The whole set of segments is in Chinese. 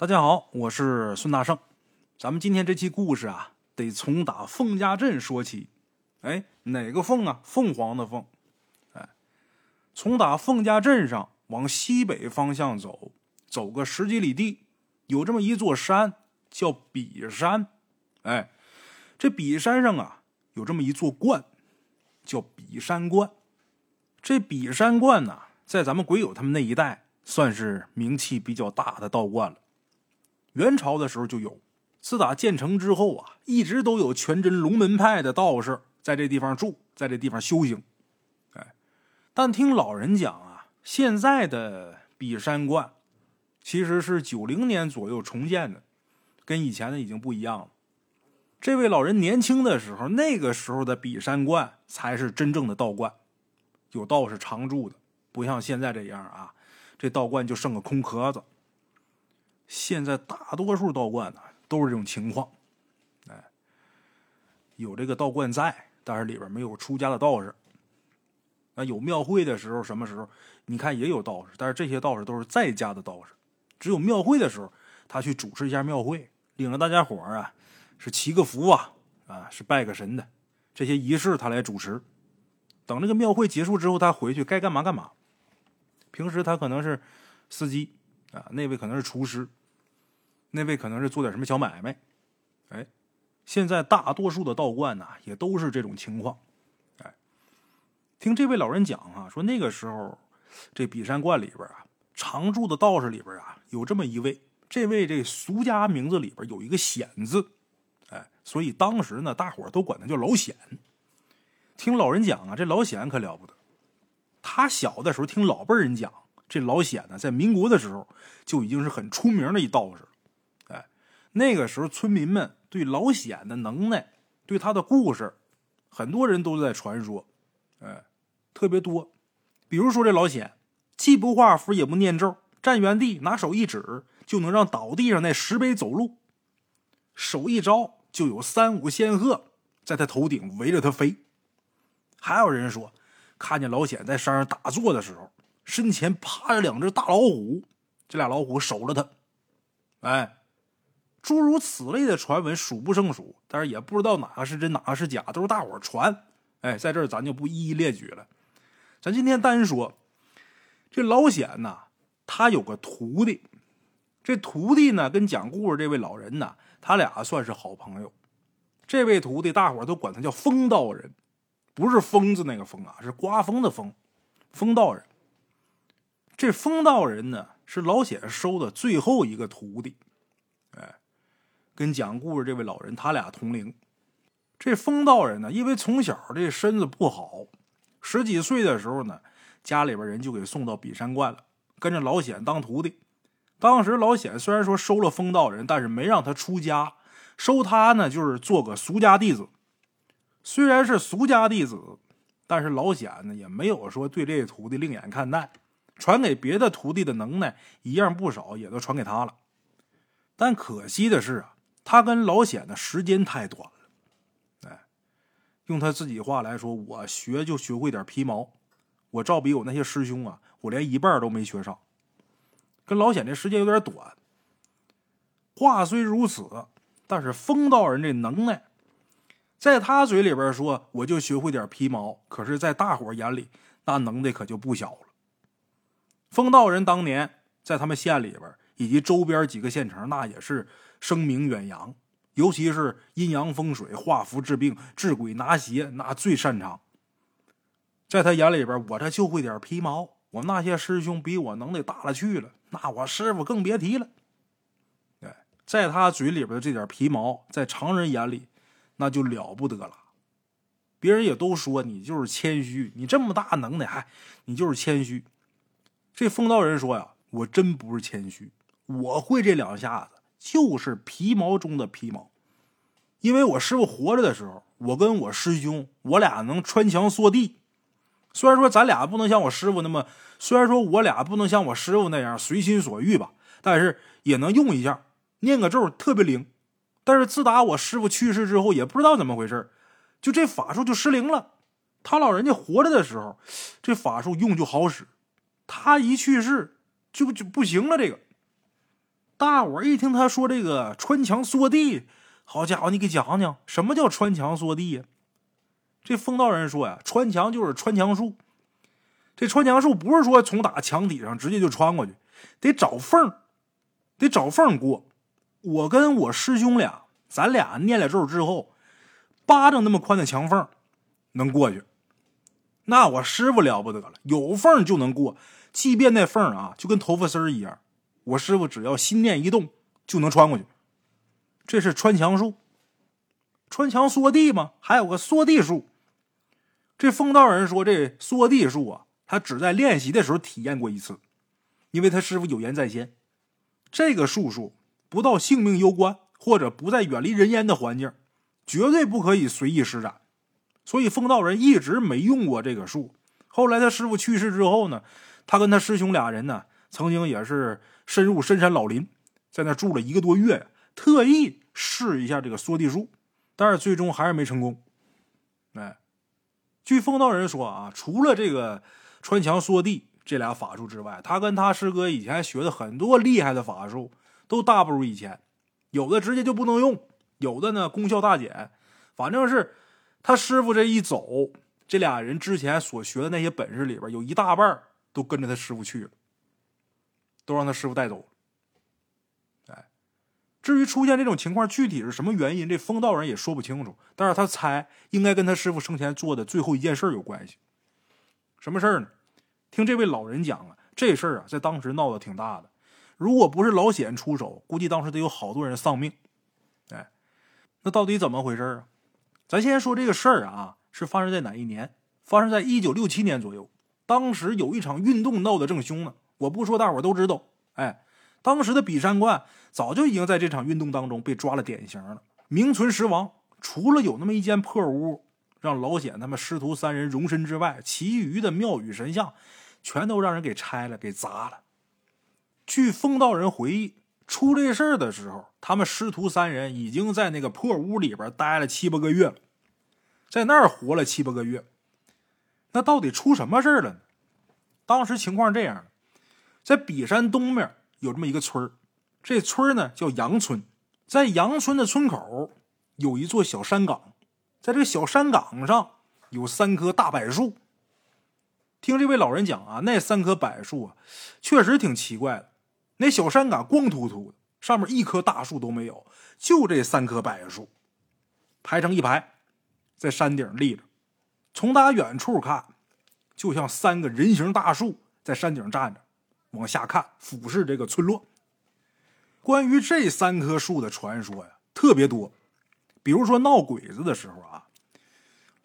大家好，我是孙大圣。咱们今天这期故事啊，得从打凤家镇说起。哎，哪个凤啊？凤凰的凤。哎，从打凤家镇上往西北方向走，走个十几里地，有这么一座山，叫比山。哎，这比山上啊，有这么一座观，叫比山观。这比山观呢，在咱们鬼友他们那一带，算是名气比较大的道观了。元朝的时候就有，自打建成之后啊，一直都有全真龙门派的道士在这地方住，在这地方修行。哎，但听老人讲啊，现在的比山观其实是九零年左右重建的，跟以前的已经不一样了。这位老人年轻的时候，那个时候的比山观才是真正的道观，有道士常住的，不像现在这样啊，这道观就剩个空壳子。现在大多数道观呢都是这种情况，哎，有这个道观在，但是里边没有出家的道士。那有庙会的时候，什么时候你看也有道士，但是这些道士都是在家的道士。只有庙会的时候，他去主持一下庙会，领着大家伙啊，是祈个福啊，啊，是拜个神的这些仪式他来主持。等这个庙会结束之后，他回去该干嘛干嘛。平时他可能是司机啊，那位可能是厨师。那位可能是做点什么小买卖，哎，现在大多数的道观呢也都是这种情况，哎，听这位老人讲啊，说那个时候这比山观里边啊，常住的道士里边啊有这么一位，这位这俗家名字里边有一个显字，哎，所以当时呢大伙都管他叫老显。听老人讲啊，这老显可了不得，他小的时候听老辈人讲，这老显呢在民国的时候就已经是很出名的一道士。那个时候，村民们对老显的能耐，对他的故事，很多人都在传说，哎，特别多。比如说这老显，既不画符也不念咒，站原地拿手一指，就能让倒地上那石碑走路。手一招，就有三五仙鹤在他头顶围着他飞。还有人说，看见老显在山上打坐的时候，身前趴着两只大老虎，这俩老虎守着他，哎。诸如此类的传闻数不胜数，但是也不知道哪个是真哪个是假，都是大伙传。哎，在这儿咱就不一一列举了。咱今天单说这老显呐，他有个徒弟，这徒弟呢跟讲故事这位老人呢，他俩算是好朋友。这位徒弟大伙都管他叫风道人，不是疯子那个疯啊，是刮风的风。风道人，这风道人呢是老显收的最后一个徒弟。哎跟讲故事这位老人，他俩同龄。这风道人呢，因为从小这身子不好，十几岁的时候呢，家里边人就给送到比山观了，跟着老显当徒弟。当时老显虽然说收了风道人，但是没让他出家，收他呢就是做个俗家弟子。虽然是俗家弟子，但是老显呢也没有说对这个徒弟另眼看待，传给别的徒弟的能耐一样不少，也都传给他了。但可惜的是啊。他跟老显的时间太短了，哎，用他自己话来说，我学就学会点皮毛，我照比我那些师兄啊，我连一半都没学上，跟老显这时间有点短。话虽如此，但是风道人这能耐，在他嘴里边说，我就学会点皮毛，可是，在大伙眼里，那能耐可就不小了。风道人当年在他们县里边以及周边几个县城，那也是。声名远扬，尤其是阴阳风水、画符治病、治鬼拿邪，那最擅长。在他眼里边，我这就会点皮毛，我那些师兄比我能耐大了去了，那我师傅更别提了。哎，在他嘴里边这点皮毛，在常人眼里，那就了不得了。别人也都说你就是谦虚，你这么大能耐，嗨，你就是谦虚。这风道人说呀，我真不是谦虚，我会这两下子。就是皮毛中的皮毛，因为我师傅活着的时候，我跟我师兄，我俩能穿墙缩地。虽然说咱俩不能像我师傅那么，虽然说我俩不能像我师傅那样随心所欲吧，但是也能用一下，念个咒特别灵。但是自打我师傅去世之后，也不知道怎么回事就这法术就失灵了。他老人家活着的时候，这法术用就好使，他一去世就就不行了。这个。大伙儿一听他说这个穿墙缩地，好家伙，你给讲讲什么叫穿墙缩地呀？这风道人说呀，穿墙就是穿墙术。这穿墙术不是说从打墙体上直接就穿过去，得找缝得找缝过。我跟我师兄俩，咱俩念了咒之后，巴掌那么宽的墙缝能过去。那我师傅了不得了，有缝就能过，即便那缝啊就跟头发丝一样，我师傅只要心念一动就能穿过去。这是穿墙术，穿墙缩地嘛，还有个缩地术。这风道人说，这缩地术啊，他只在练习的时候体验过一次，因为他师傅有言在先，这个术数不到性命攸关或者不在远离人烟的环境，绝对不可以随意施展。所以风道人一直没用过这个术。后来他师傅去世之后呢，他跟他师兄俩人呢，曾经也是深入深山老林，在那住了一个多月，特意试一下这个缩地术，但是最终还是没成功。哎。据风道人说啊，除了这个穿墙缩地这俩法术之外，他跟他师哥以前学的很多厉害的法术都大不如以前，有的直接就不能用，有的呢功效大减。反正是他师傅这一走，这俩人之前所学的那些本事里边有一大半都跟着他师傅去了，都让他师傅带走了。至于出现这种情况，具体是什么原因，这风道人也说不清楚。但是他猜，应该跟他师傅生前做的最后一件事有关系。什么事儿呢？听这位老人讲啊，这事儿啊，在当时闹得挺大的。如果不是老险出手，估计当时得有好多人丧命。哎，那到底怎么回事啊？咱先说这个事儿啊，是发生在哪一年？发生在一九六七年左右。当时有一场运动闹得正凶呢。我不说，大伙都知道。哎。当时的比山观早就已经在这场运动当中被抓了典型了，名存实亡。除了有那么一间破屋让老显他们师徒三人容身之外，其余的庙宇神像全都让人给拆了、给砸了。据风道人回忆，出这事儿的时候，他们师徒三人已经在那个破屋里边待了七八个月了，在那儿活了七八个月。那到底出什么事儿了呢？当时情况这样在比山东面。有这么一个村这村呢叫杨村，在杨村的村口有一座小山岗，在这个小山岗上有三棵大柏树。听这位老人讲啊，那三棵柏树啊，确实挺奇怪的。那小山岗光秃秃的，上面一棵大树都没有，就这三棵柏树排成一排，在山顶立着。从打远处看，就像三个人形大树在山顶站着。往下看，俯视这个村落。关于这三棵树的传说呀，特别多。比如说闹鬼子的时候啊，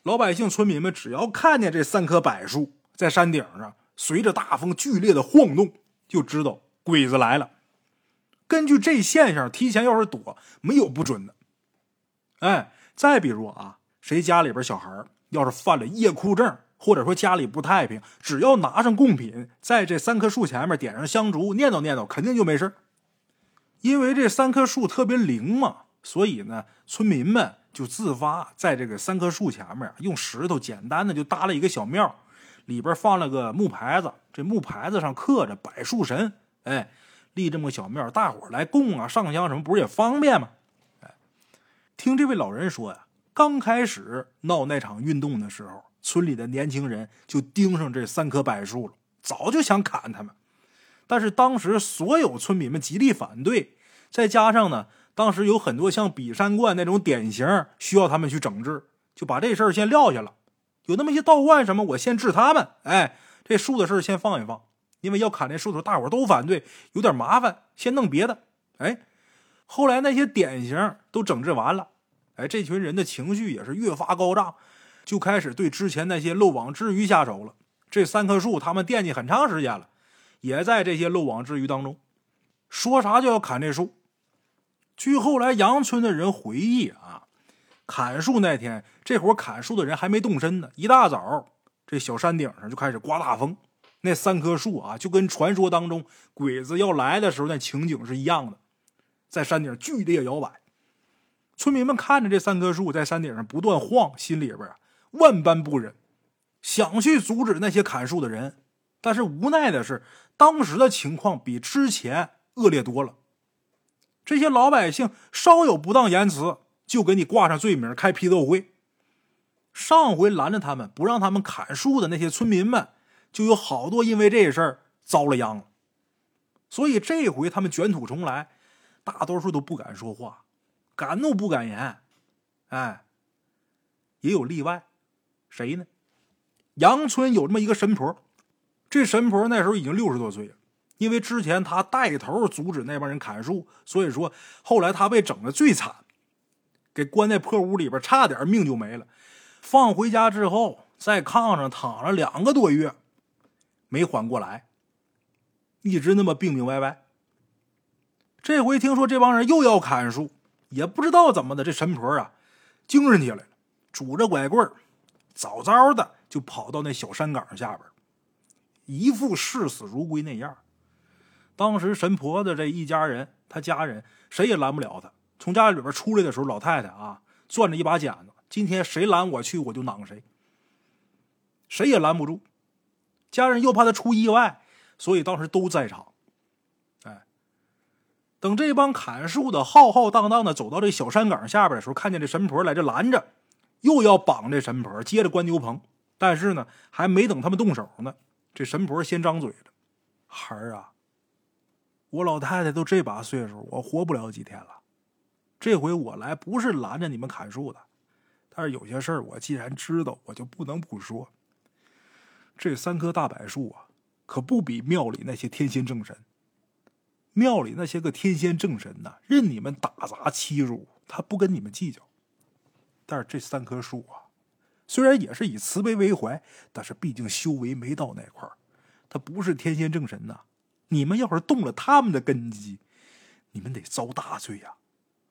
老百姓、村民们只要看见这三棵柏树在山顶上随着大风剧烈的晃动，就知道鬼子来了。根据这现象，提前要是躲，没有不准的。哎，再比如啊，谁家里边小孩要是犯了夜哭症。或者说家里不太平，只要拿上贡品，在这三棵树前面点上香烛，念叨念叨，肯定就没事因为这三棵树特别灵嘛，所以呢，村民们就自发在这个三棵树前面用石头简单的就搭了一个小庙，里边放了个木牌子，这木牌子上刻着柏树神，哎，立这么个小庙，大伙来供啊、上香什么，不是也方便吗？哎，听这位老人说呀，刚开始闹那场运动的时候。村里的年轻人就盯上这三棵柏树了，早就想砍他们，但是当时所有村民们极力反对，再加上呢，当时有很多像比山观那种典型需要他们去整治，就把这事儿先撂下了。有那么些道观什么，我先治他们。哎，这树的事儿先放一放，因为要砍这树的时候，大伙都反对，有点麻烦，先弄别的。哎，后来那些典型都整治完了，哎，这群人的情绪也是越发高涨。就开始对之前那些漏网之鱼下手了。这三棵树，他们惦记很长时间了，也在这些漏网之鱼当中，说啥就要砍这树。据后来杨村的人回忆啊，砍树那天，这伙砍树的人还没动身呢。一大早，这小山顶上就开始刮大风，那三棵树啊，就跟传说当中鬼子要来的时候那情景是一样的，在山顶剧烈摇摆。村民们看着这三棵树在山顶上不断晃，心里边啊。万般不忍，想去阻止那些砍树的人，但是无奈的是，当时的情况比之前恶劣多了。这些老百姓稍有不当言辞，就给你挂上罪名，开批斗会。上回拦着他们不让他们砍树的那些村民们，就有好多因为这事儿遭了殃了。所以这回他们卷土重来，大多数都不敢说话，敢怒不敢言。哎，也有例外，谁呢？杨村有这么一个神婆，这神婆那时候已经六十多岁了，因为之前她带头阻止那帮人砍树，所以说后来她被整的最惨，给关在破屋里边，差点命就没了。放回家之后，在炕上躺了两个多月，没缓过来，一直那么病病歪歪。这回听说这帮人又要砍树，也不知道怎么的，这神婆啊，精神起来了，拄着拐棍早早的就跑到那小山岗下边，一副视死如归那样。当时神婆的这一家人，他家人谁也拦不了他。从家里边出来的时候，老太太啊，攥着一把剪子。今天谁拦我去，我就攮谁，谁也拦不住。家人又怕他出意外，所以当时都在场。哎，等这帮砍树的浩浩荡荡的走到这小山岗下边的时候，看见这神婆来这拦着，又要绑这神婆，接着关牛棚。但是呢，还没等他们动手呢，这神婆先张嘴了：“孩儿啊，我老太太都这把岁数，我活不了几天了。这回我来不是拦着你们砍树的。”但是有些事儿，我既然知道，我就不能不说。这三棵大柏树啊，可不比庙里那些天仙正神。庙里那些个天仙正神呐，任你们打砸欺辱，他不跟你们计较。但是这三棵树啊，虽然也是以慈悲为怀，但是毕竟修为没到那块儿，他不是天仙正神呐。你们要是动了他们的根基，你们得遭大罪呀！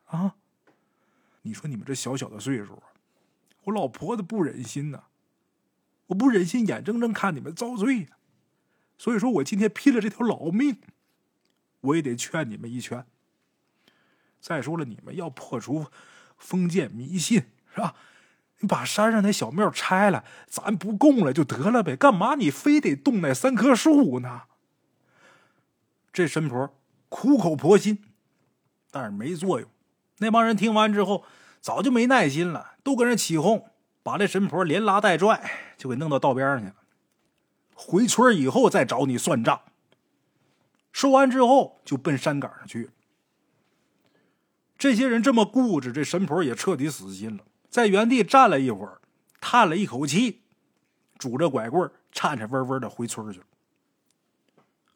啊，你说你们这小小的岁数。我老婆子不忍心呐，我不忍心眼睁睁看你们遭罪呀，所以说我今天拼了这条老命，我也得劝你们一劝。再说了，你们要破除封建迷信是吧？你把山上那小庙拆了，咱不供了就得了呗，干嘛你非得动那三棵树呢？这神婆苦口婆心，但是没作用。那帮人听完之后。早就没耐心了，都跟人起哄，把这神婆连拉带拽就给弄到道边上去了。回村以后再找你算账。说完之后就奔山岗上去了。这些人这么固执，这神婆也彻底死心了，在原地站了一会儿，叹了一口气，拄着拐棍颤颤巍巍的回村去了。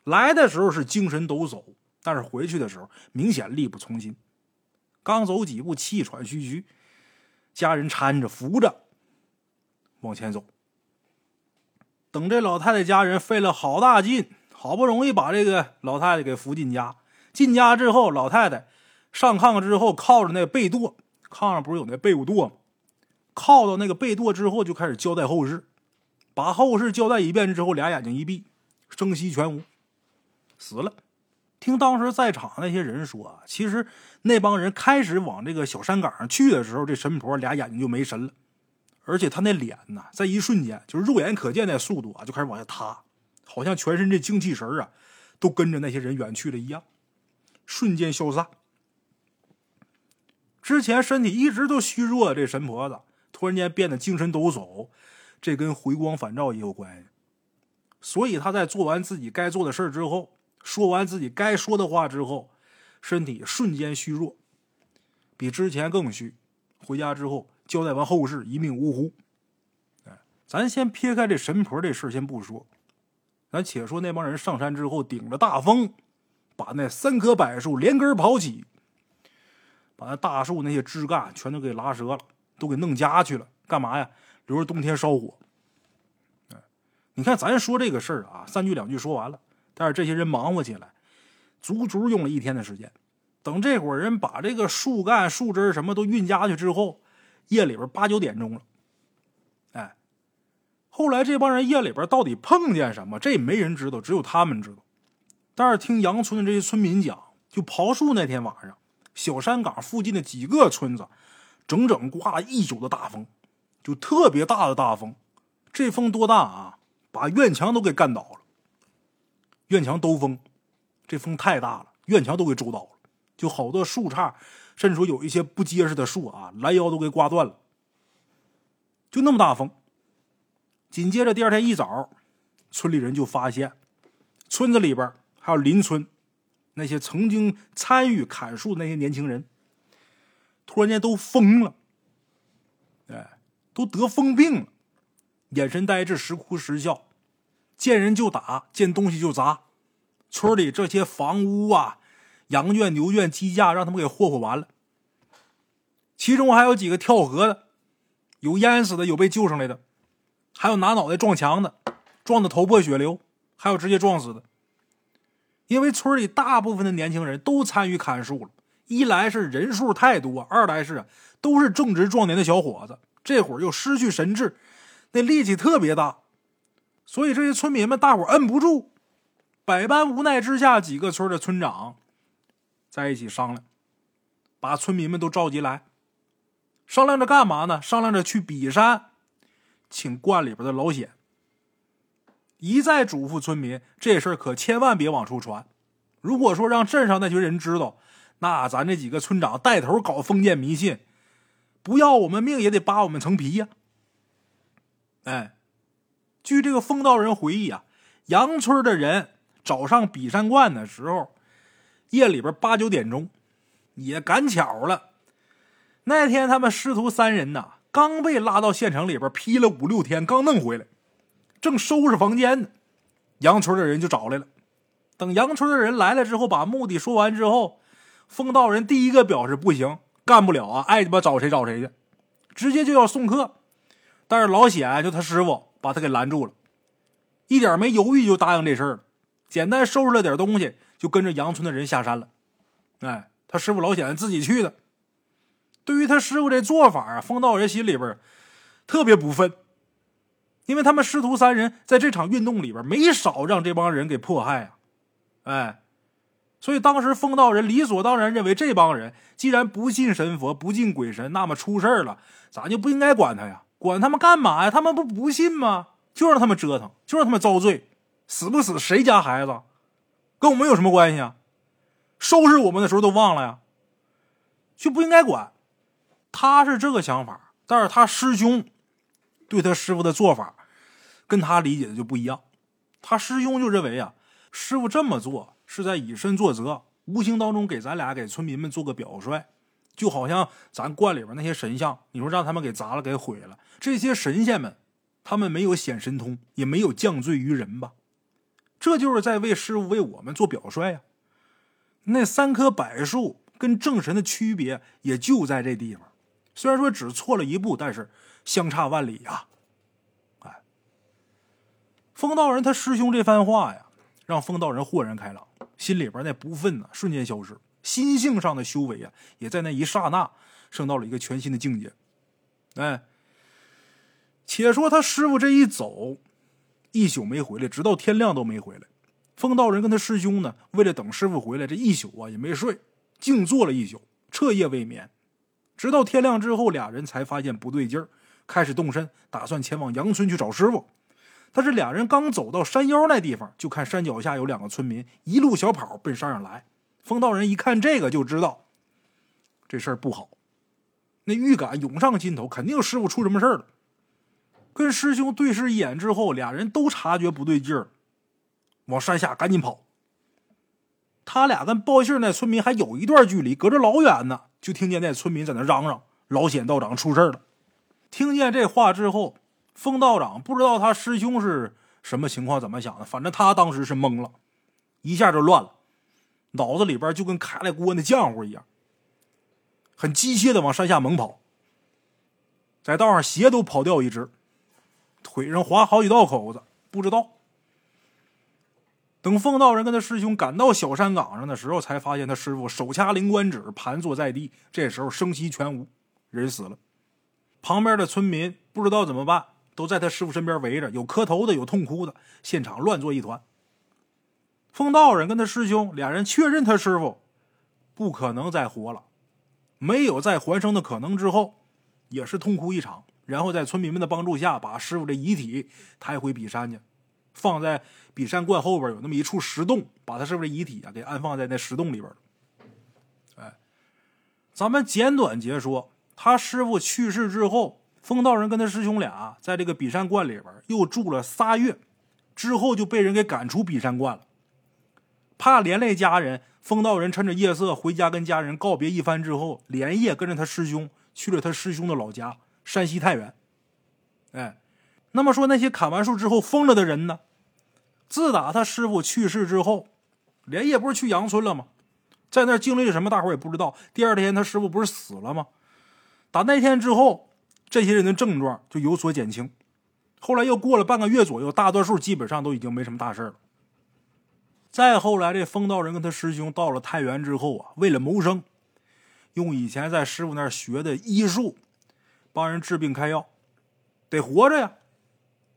来的时候是精神抖擞，但是回去的时候明显力不从心。刚走几步，气喘吁吁，家人搀着扶着往前走。等这老太太家人费了好大劲，好不容易把这个老太太给扶进家。进家之后，老太太上炕之后，靠着那被垛，炕上不是有那被褥垛吗？靠到那个被垛之后，就开始交代后事。把后事交代一遍之后，俩眼睛一闭，声息全无，死了。听当时在场那些人说，其实那帮人开始往这个小山岗上去的时候，这神婆俩眼睛就没神了，而且他那脸呢，在一瞬间就是肉眼可见的速度啊，就开始往下塌，好像全身这精气神啊，都跟着那些人远去了一样，瞬间消散。之前身体一直都虚弱的这神婆子，突然间变得精神抖擞，这跟回光返照也有关系。所以他在做完自己该做的事之后。说完自己该说的话之后，身体瞬间虚弱，比之前更虚。回家之后交代完后事，一命呜呼。哎，咱先撇开这神婆这事先不说，咱且说那帮人上山之后，顶着大风，把那三棵柏树连根刨起，把那大树那些枝干全都给拉折了，都给弄家去了。干嘛呀？留着冬天烧火。你看咱说这个事儿啊，三句两句说完了。但是这些人忙活起来，足足用了一天的时间。等这伙人把这个树干、树枝什么都运家去之后，夜里边八九点钟了。哎，后来这帮人夜里边到底碰见什么，这没人知道，只有他们知道。但是听杨村的这些村民讲，就刨树那天晚上，小山岗附近的几个村子，整整刮了一宿的大风，就特别大的大风。这风多大啊？把院墙都给干倒了。院墙兜风，这风太大了，院墙都给周倒了。就好多树杈，甚至说有一些不结实的树啊，拦腰都给刮断了。就那么大风。紧接着第二天一早，村里人就发现，村子里边还有邻村那些曾经参与砍树的那些年轻人，突然间都疯了，哎，都得疯病了，眼神呆滞，时哭时笑，见人就打，见东西就砸。村里这些房屋啊、羊圈、牛圈、鸡架，让他们给霍霍完了。其中还有几个跳河的，有淹死的，有被救上来的。还有拿脑袋撞墙的，撞的头破血流；还有直接撞死的。因为村里大部分的年轻人都参与砍树了，一来是人数太多，二来是都是正值壮年的小伙子，这会儿又失去神智，那力气特别大，所以这些村民们大伙摁不住，百般无奈之下，几个村的村长在一起商量，把村民们都召集来，商量着干嘛呢？商量着去比山。请观里边的老显，一再嘱咐村民，这事儿可千万别往出传。如果说让镇上那群人知道，那咱这几个村长带头搞封建迷信，不要我们命也得扒我们层皮呀！哎，据这个风道人回忆啊，杨村的人找上比山观的时候，夜里边八九点钟，也赶巧了。那天他们师徒三人呐。刚被拉到县城里边批了五六天，刚弄回来，正收拾房间呢，杨村的人就找来了。等杨村的人来了之后，把目的说完之后，风道人第一个表示不行，干不了啊，爱鸡巴找谁找谁去，直接就要送客。但是老显就他师傅把他给拦住了，一点没犹豫就答应这事儿了，简单收拾了点东西，就跟着杨村的人下山了。哎，他师傅老显自己去的。对于他师傅这做法啊，风道人心里边特别不忿，因为他们师徒三人在这场运动里边没少让这帮人给迫害啊，哎，所以当时风道人理所当然认为这帮人既然不信神佛、不敬鬼神，那么出事了，咱就不应该管他呀，管他们干嘛呀？他们不不信吗？就让他们折腾，就让他们遭罪，死不死谁家孩子，跟我们有什么关系啊？收拾我们的时候都忘了呀，就不应该管。他是这个想法，但是他师兄对他师傅的做法跟他理解的就不一样。他师兄就认为啊，师傅这么做是在以身作则，无形当中给咱俩给村民们做个表率，就好像咱观里边那些神像，你说让他们给砸了给毁了，这些神仙们他们没有显神通，也没有降罪于人吧？这就是在为师傅为我们做表率呀。那三棵柏树跟正神的区别也就在这地方。虽然说只错了一步，但是相差万里呀！哎，风道人他师兄这番话呀，让风道人豁然开朗，心里边那不忿呢瞬间消失，心性上的修为啊，也在那一刹那升到了一个全新的境界。哎，且说他师傅这一走，一宿没回来，直到天亮都没回来。风道人跟他师兄呢，为了等师傅回来，这一宿啊也没睡，静坐了一宿，彻夜未眠。直到天亮之后，俩人才发现不对劲儿，开始动身，打算前往杨村去找师傅。但是俩人刚走到山腰那地方，就看山脚下有两个村民一路小跑奔山上来。风道人一看这个，就知道这事儿不好，那预感涌上心头，肯定师傅出什么事儿了。跟师兄对视一眼之后，俩人都察觉不对劲儿，往山下赶紧跑。他俩跟报信那村民还有一段距离，隔着老远呢。就听见那村民在那嚷嚷：“老显道长出事了！”听见这话之后，风道长不知道他师兄是什么情况，怎么想的？反正他当时是懵了，一下就乱了，脑子里边就跟开了锅那浆糊一样，很机械的往山下猛跑，在道上鞋都跑掉一只，腿上划好几道口子，不知道。等风道人跟他师兄赶到小山岗上的时候，才发现他师傅手掐灵官指，盘坐在地。这时候声息全无，人死了。旁边的村民不知道怎么办，都在他师傅身边围着，有磕头的，有痛哭的，现场乱作一团。风道人跟他师兄俩人确认他师傅不可能再活了，没有再还生的可能之后，也是痛哭一场。然后在村民们的帮助下，把师傅的遗体抬回比山去。放在比山观后边有那么一处石洞，把他师傅的遗体啊给安放在那石洞里边哎咱们简短截说，他师傅去世之后，风道人跟他师兄俩在这个比山观里边又住了仨月，之后就被人给赶出比山观了。怕连累家人，风道人趁着夜色回家跟家人告别一番之后，连夜跟着他师兄去了他师兄的老家山西太原。哎，那么说那些砍完树之后疯了的人呢？自打他师傅去世之后，连夜不是去阳村了吗？在那儿经历了什么，大伙也不知道。第二天他师傅不是死了吗？打那天之后，这些人的症状就有所减轻。后来又过了半个月左右，大多数基本上都已经没什么大事了。再后来，这风道人跟他师兄到了太原之后啊，为了谋生，用以前在师傅那儿学的医术，帮人治病开药，得活着呀。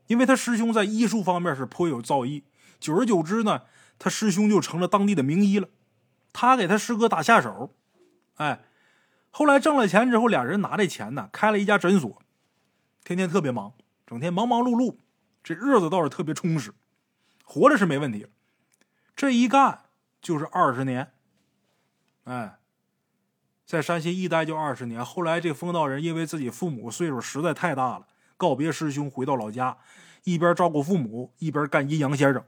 因为他师兄在医术方面是颇有造诣，久而久之呢，他师兄就成了当地的名医了。他给他师哥打下手，哎，后来挣了钱之后，俩人拿这钱呢，开了一家诊所，天天特别忙，整天忙忙碌碌，这日子倒是特别充实，活着是没问题。这一干就是二十年，哎，在山西一待就二十年。后来这风道人因为自己父母岁数实在太大了，告别师兄，回到老家，一边照顾父母，一边干阴阳先生。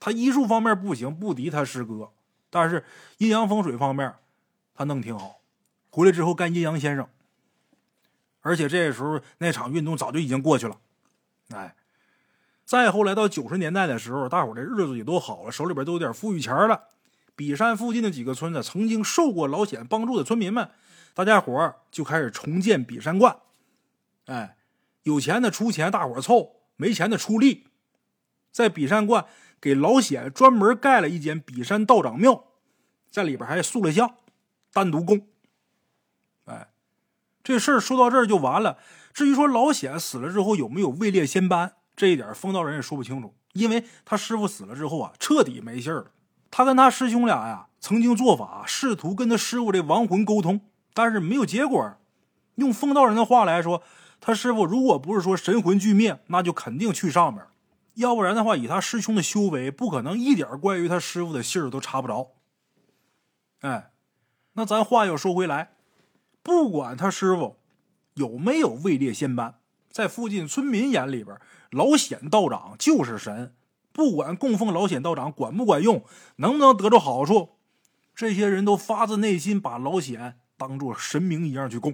他医术方面不行，不敌他师哥，但是阴阳风水方面他弄挺好。回来之后干阴阳先生，而且这时候那场运动早就已经过去了，哎。再后来到九十年代的时候，大伙这日子也都好了，手里边都有点富裕钱了。比山附近的几个村子，曾经受过老险帮助的村民们，大家伙就开始重建比山观。哎，有钱的出钱，大伙凑；没钱的出力，在比山观给老险专门盖了一间比山道长庙，在里边还塑了像，单独供。这事儿说到这儿就完了。至于说老显死了之后有没有位列仙班？这一点，风道人也说不清楚，因为他师傅死了之后啊，彻底没信了。他跟他师兄俩呀，曾经做法，试图跟他师傅这亡魂沟通，但是没有结果。用风道人的话来说，他师傅如果不是说神魂俱灭，那就肯定去上面；要不然的话，以他师兄的修为，不可能一点关于他师傅的信儿都查不着。哎，那咱话又说回来，不管他师傅有没有位列仙班，在附近村民眼里边。老显道长就是神，不管供奉老显道长管不管用，能不能得着好处，这些人都发自内心把老显当做神明一样去供。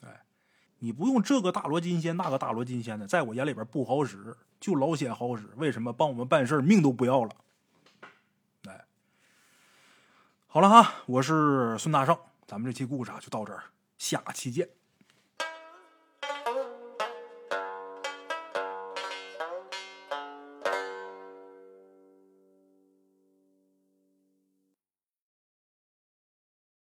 哎，你不用这个大罗金仙那个大罗金仙的，在我眼里边不好使，就老显好使。为什么帮我们办事命都不要了？好了哈，我是孙大圣，咱们这期故事啊就到这儿，下期见。